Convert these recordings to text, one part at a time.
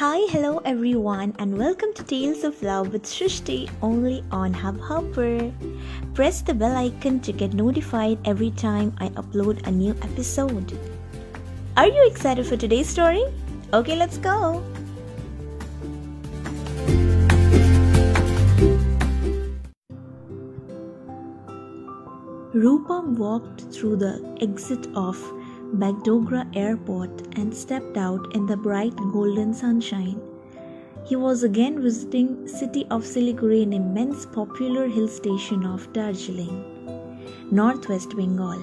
Hi, hello everyone, and welcome to Tales of Love with Srishti only on Hubhopper. Press the bell icon to get notified every time I upload a new episode. Are you excited for today's story? Okay, let's go. Rupam walked through the exit of Bagdogra Airport and stepped out in the bright golden sunshine. He was again visiting city of Siliguri, an immense popular hill station of Darjeeling, northwest Bengal.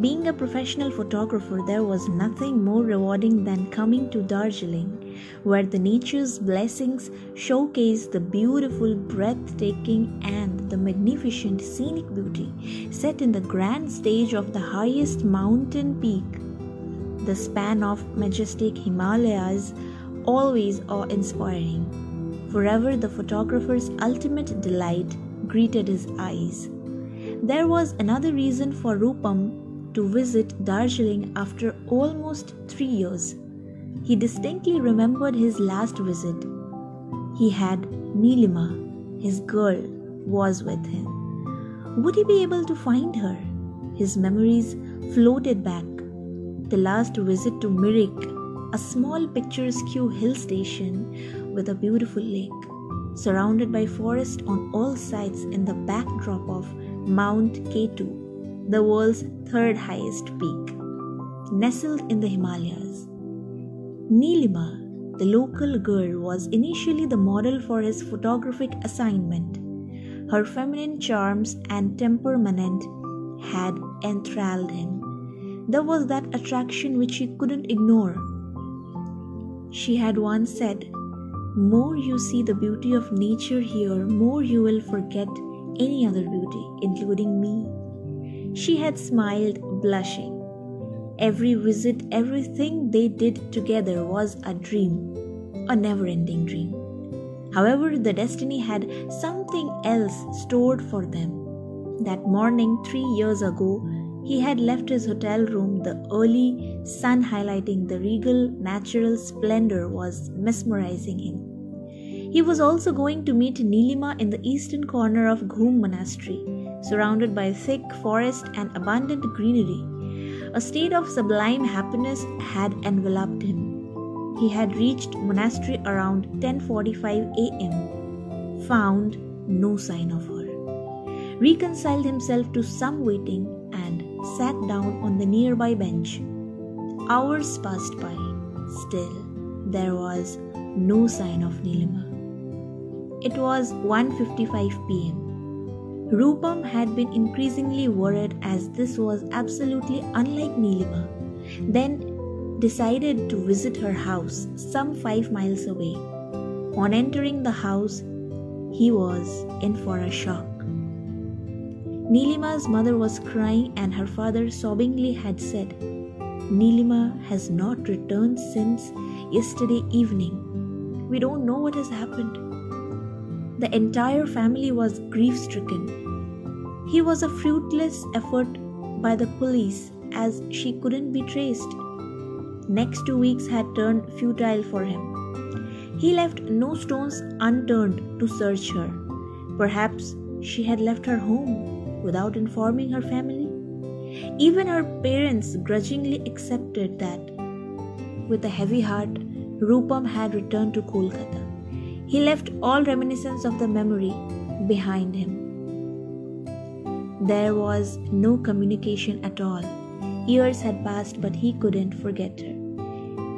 Being a professional photographer, there was nothing more rewarding than coming to Darjeeling, where the nature's blessings showcase the beautiful, breathtaking, and the magnificent scenic beauty set in the grand stage of the highest mountain peak. The span of majestic Himalayas, always awe inspiring. Forever, the photographer's ultimate delight greeted his eyes. There was another reason for Rupam to visit Darjeeling after almost three years. He distinctly remembered his last visit. He had Nilima, his girl, was with him. Would he be able to find her? His memories floated back. The last visit to Mirik, a small picturesque hill station with a beautiful lake, surrounded by forest on all sides in the backdrop of Mount K2 the world's third highest peak, nestled in the Himalayas. Nilima, the local girl, was initially the model for his photographic assignment. Her feminine charms and temperament had enthralled him. There was that attraction which he couldn't ignore. She had once said, More you see the beauty of nature here, more you will forget any other beauty, including me. She had smiled, blushing. Every visit, everything they did together was a dream, a never ending dream. However, the destiny had something else stored for them. That morning, three years ago, he had left his hotel room. The early sun highlighting the regal natural splendor was mesmerizing him. He was also going to meet Nilima in the eastern corner of Ghum Monastery surrounded by thick forest and abundant greenery. A state of sublime happiness had enveloped him. He had reached monastery around 10:45 a.m. Found no sign of her. Reconciled himself to some waiting and sat down on the nearby bench. Hours passed by. Still, there was no sign of Nilima. It was 1:55 p.m. Rupam had been increasingly worried as this was absolutely unlike Nilima, then decided to visit her house some five miles away. On entering the house, he was in for a shock. Nilima's mother was crying and her father sobbingly had said, Nilima has not returned since yesterday evening. We don't know what has happened. The entire family was grief stricken. He was a fruitless effort by the police as she couldn't be traced. Next two weeks had turned futile for him. He left no stones unturned to search her. Perhaps she had left her home without informing her family. Even her parents grudgingly accepted that. With a heavy heart, Rupam had returned to Kolkata. He left all reminiscence of the memory behind him. There was no communication at all. Years had passed, but he couldn't forget her.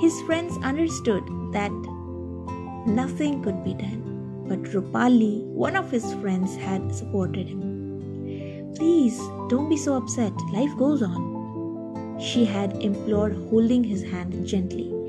His friends understood that nothing could be done, but Rupali, one of his friends, had supported him. Please, don't be so upset. Life goes on. She had implored, holding his hand gently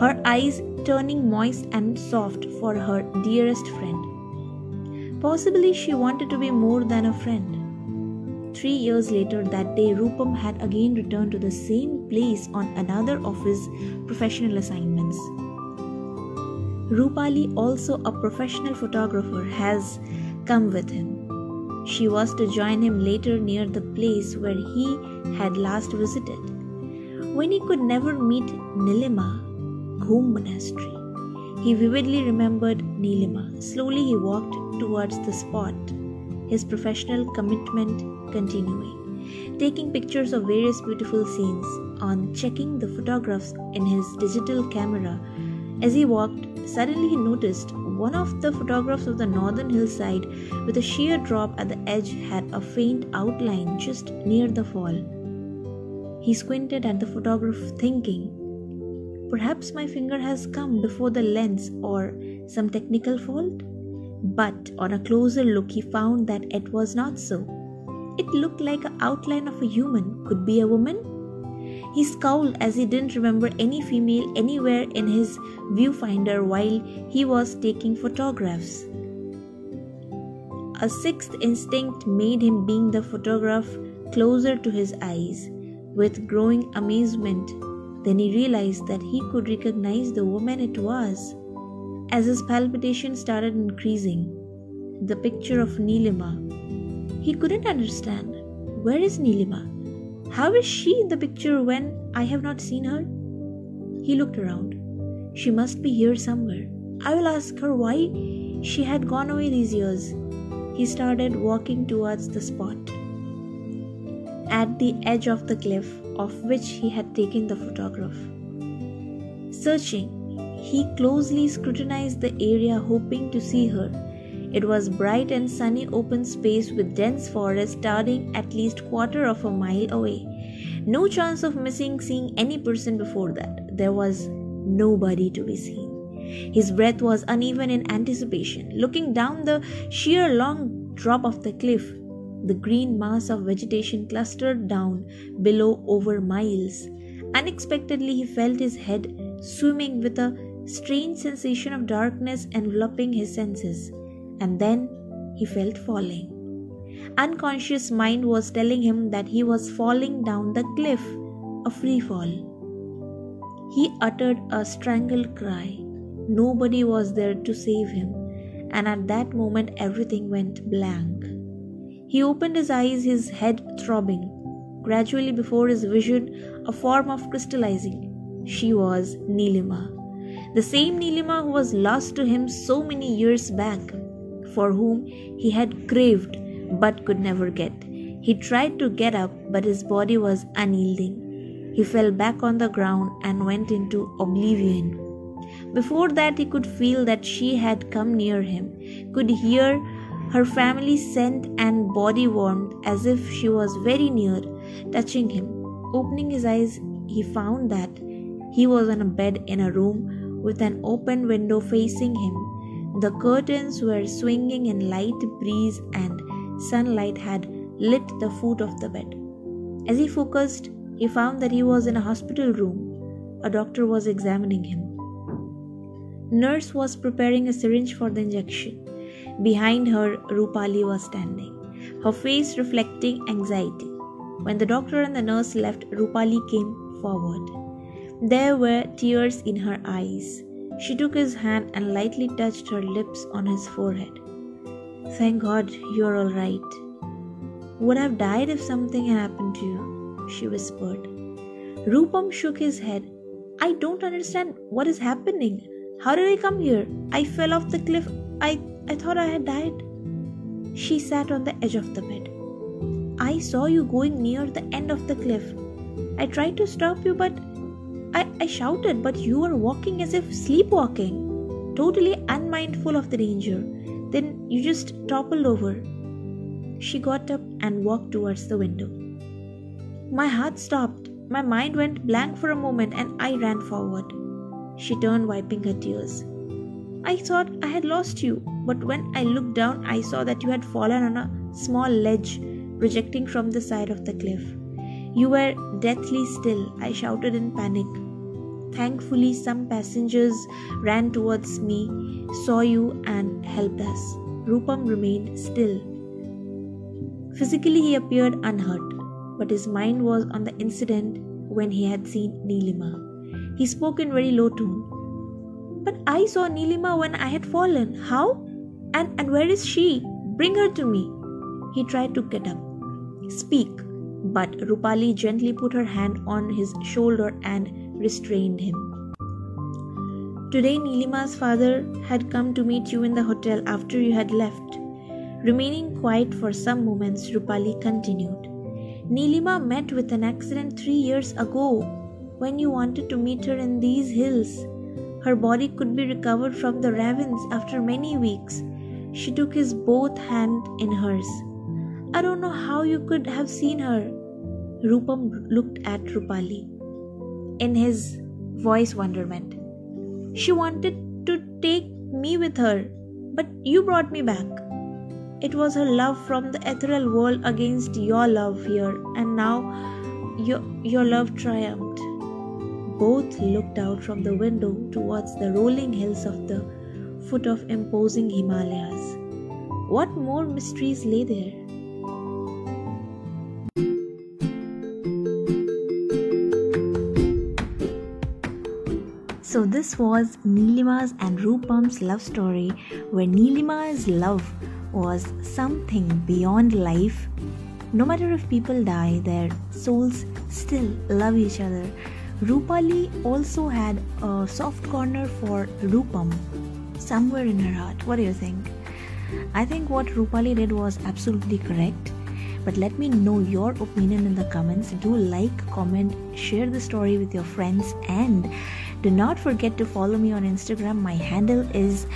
her eyes turning moist and soft for her dearest friend. Possibly she wanted to be more than a friend. Three years later, that day, Rupam had again returned to the same place on another of his professional assignments. Rupali, also a professional photographer, has come with him. She was to join him later near the place where he had last visited. When he could never meet Nilima, Ghum Monastery. He vividly remembered Nilima. Slowly he walked towards the spot, his professional commitment continuing, taking pictures of various beautiful scenes, on checking the photographs in his digital camera. As he walked, suddenly he noticed one of the photographs of the northern hillside with a sheer drop at the edge had a faint outline just near the fall. He squinted at the photograph, thinking, Perhaps my finger has come before the lens or some technical fault? But on a closer look, he found that it was not so. It looked like an outline of a human. Could be a woman? He scowled as he didn't remember any female anywhere in his viewfinder while he was taking photographs. A sixth instinct made him bring the photograph closer to his eyes. With growing amazement, then he realized that he could recognize the woman it was. As his palpitation started increasing, the picture of Nilima, he couldn't understand. Where is Nilima? How is she in the picture when I have not seen her? He looked around. She must be here somewhere. I will ask her why she had gone away these years. He started walking towards the spot. At the edge of the cliff, of which he had taken the photograph. Searching, he closely scrutinized the area, hoping to see her. It was bright and sunny open space with dense forest starting at least quarter of a mile away. No chance of missing seeing any person before that. There was nobody to be seen. His breath was uneven in anticipation. Looking down the sheer long drop of the cliff, the green mass of vegetation clustered down below over miles. Unexpectedly, he felt his head swimming with a strange sensation of darkness enveloping his senses, and then he felt falling. Unconscious mind was telling him that he was falling down the cliff, a free fall. He uttered a strangled cry. Nobody was there to save him, and at that moment everything went blank. He opened his eyes, his head throbbing. Gradually, before his vision, a form of crystallizing. She was Nilima. The same Nilima who was lost to him so many years back, for whom he had craved but could never get. He tried to get up, but his body was unyielding. He fell back on the ground and went into oblivion. Before that, he could feel that she had come near him, could hear her family scent and body warmth as if she was very near, touching him. Opening his eyes, he found that he was on a bed in a room with an open window facing him. The curtains were swinging in light breeze and sunlight had lit the foot of the bed. As he focused, he found that he was in a hospital room. A doctor was examining him. Nurse was preparing a syringe for the injection. Behind her, Rupali was standing, her face reflecting anxiety. When the doctor and the nurse left, Rupali came forward. There were tears in her eyes. She took his hand and lightly touched her lips on his forehead. Thank God you're all right. Would have died if something had happened to you, she whispered. Rupam shook his head. I don't understand what is happening. How did I come here? I fell off the cliff. I I thought I had died. She sat on the edge of the bed. I saw you going near the end of the cliff. I tried to stop you, but I, I shouted, but you were walking as if sleepwalking, totally unmindful of the danger. Then you just toppled over. She got up and walked towards the window. My heart stopped. My mind went blank for a moment and I ran forward. She turned, wiping her tears. I thought I had lost you, but when I looked down, I saw that you had fallen on a small ledge projecting from the side of the cliff. You were deathly still, I shouted in panic. Thankfully, some passengers ran towards me, saw you, and helped us. Rupam remained still. Physically, he appeared unhurt, but his mind was on the incident when he had seen Nilima. He spoke in very low tone. But I saw Nilima when I had fallen. How? And, and where is she? Bring her to me. He tried to get up. Speak. But Rupali gently put her hand on his shoulder and restrained him. Today, Nilima's father had come to meet you in the hotel after you had left. Remaining quiet for some moments, Rupali continued. Nilima met with an accident three years ago when you wanted to meet her in these hills. Her body could be recovered from the ravens after many weeks. She took his both hand in hers. I don't know how you could have seen her. Rupam looked at Rupali. In his voice wonderment. She wanted to take me with her, but you brought me back. It was her love from the ethereal world against your love here, and now your, your love triumphed. Both looked out from the window towards the rolling hills of the foot of imposing Himalayas. What more mysteries lay there? So, this was Nilima's and Rupam's love story, where Nilima's love was something beyond life. No matter if people die, their souls still love each other. Rupali also had a soft corner for Rupam somewhere in her heart. What do you think? I think what Rupali did was absolutely correct. But let me know your opinion in the comments. Do like, comment, share the story with your friends, and do not forget to follow me on Instagram. My handle is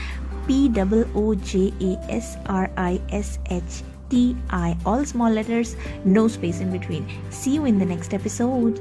P O O J A S R I S H T I. All small letters, no space in between. See you in the next episode.